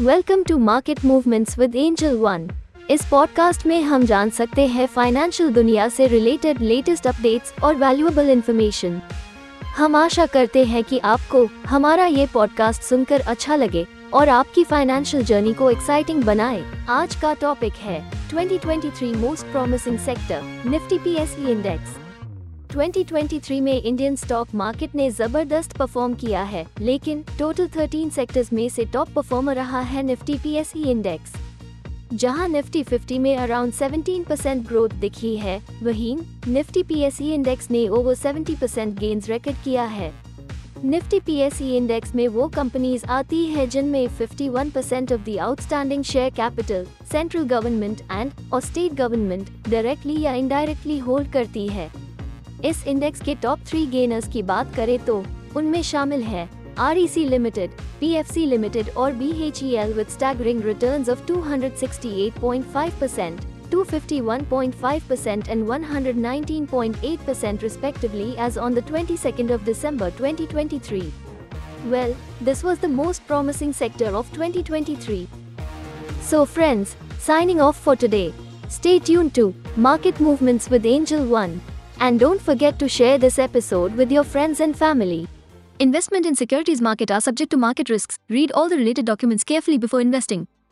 Welcome to market movements with Angel One इस podcast में हम जान सकते हैं फाइनेंशियल दुनिया से रिलेटेड लेटेस्ट अपडेट्स और वैल्यूएबल इंफॉर्मेशन हम आशा करते हैं कि आपको हमारा ये पॉडकास्ट सुनकर अच्छा लगे और आपकी फाइनेंशियल जर्नी को एक्साइटिंग बनाए। आज का टॉपिक है 2023 most promising sector Nifty PSE index 2023 में इंडियन स्टॉक मार्केट ने ज़बरदस्त परफॉर्म किया है, लेकिन टोटल 13 सेक्टर्स में से टॉप परफॉर्मर रहा है निफ्टी पीएसई इंडेक्स जहाँ निफ्टी 50 में अराउंड 17 परसेंट ग्रोथ दिखी है। वहीं निफ्टी पीएसई इंडेक्स ने ओवर 70 परसेंट गेंस रिकॉर्ड किया है। निफ्टी पीएसई इंडेक्स में वो कंपनीज़ आती है जिनमें 51 percent of the outstanding share capital central government and और स्टेट गवर्नमेंट डायरेक्टली या इनडायरेक्टली होल्ड करती है। इस इंडेक्स के टॉप थ्री गेनर्स की बात करें तो उनमें शामिल है R E C limited P F C limited और B H E L with staggering return of two hundred sixty eight point five percent 251.5% and 119.8% respectively as on the 22nd of December 2023. Well, this was the most promising sector of 2023. So friends, signing off for today. Stay tuned to Market Movements with Angel One. And don't forget to share this episode with your friends and family. Investment in securities market are subject to market risks. Read all the related documents carefully before investing.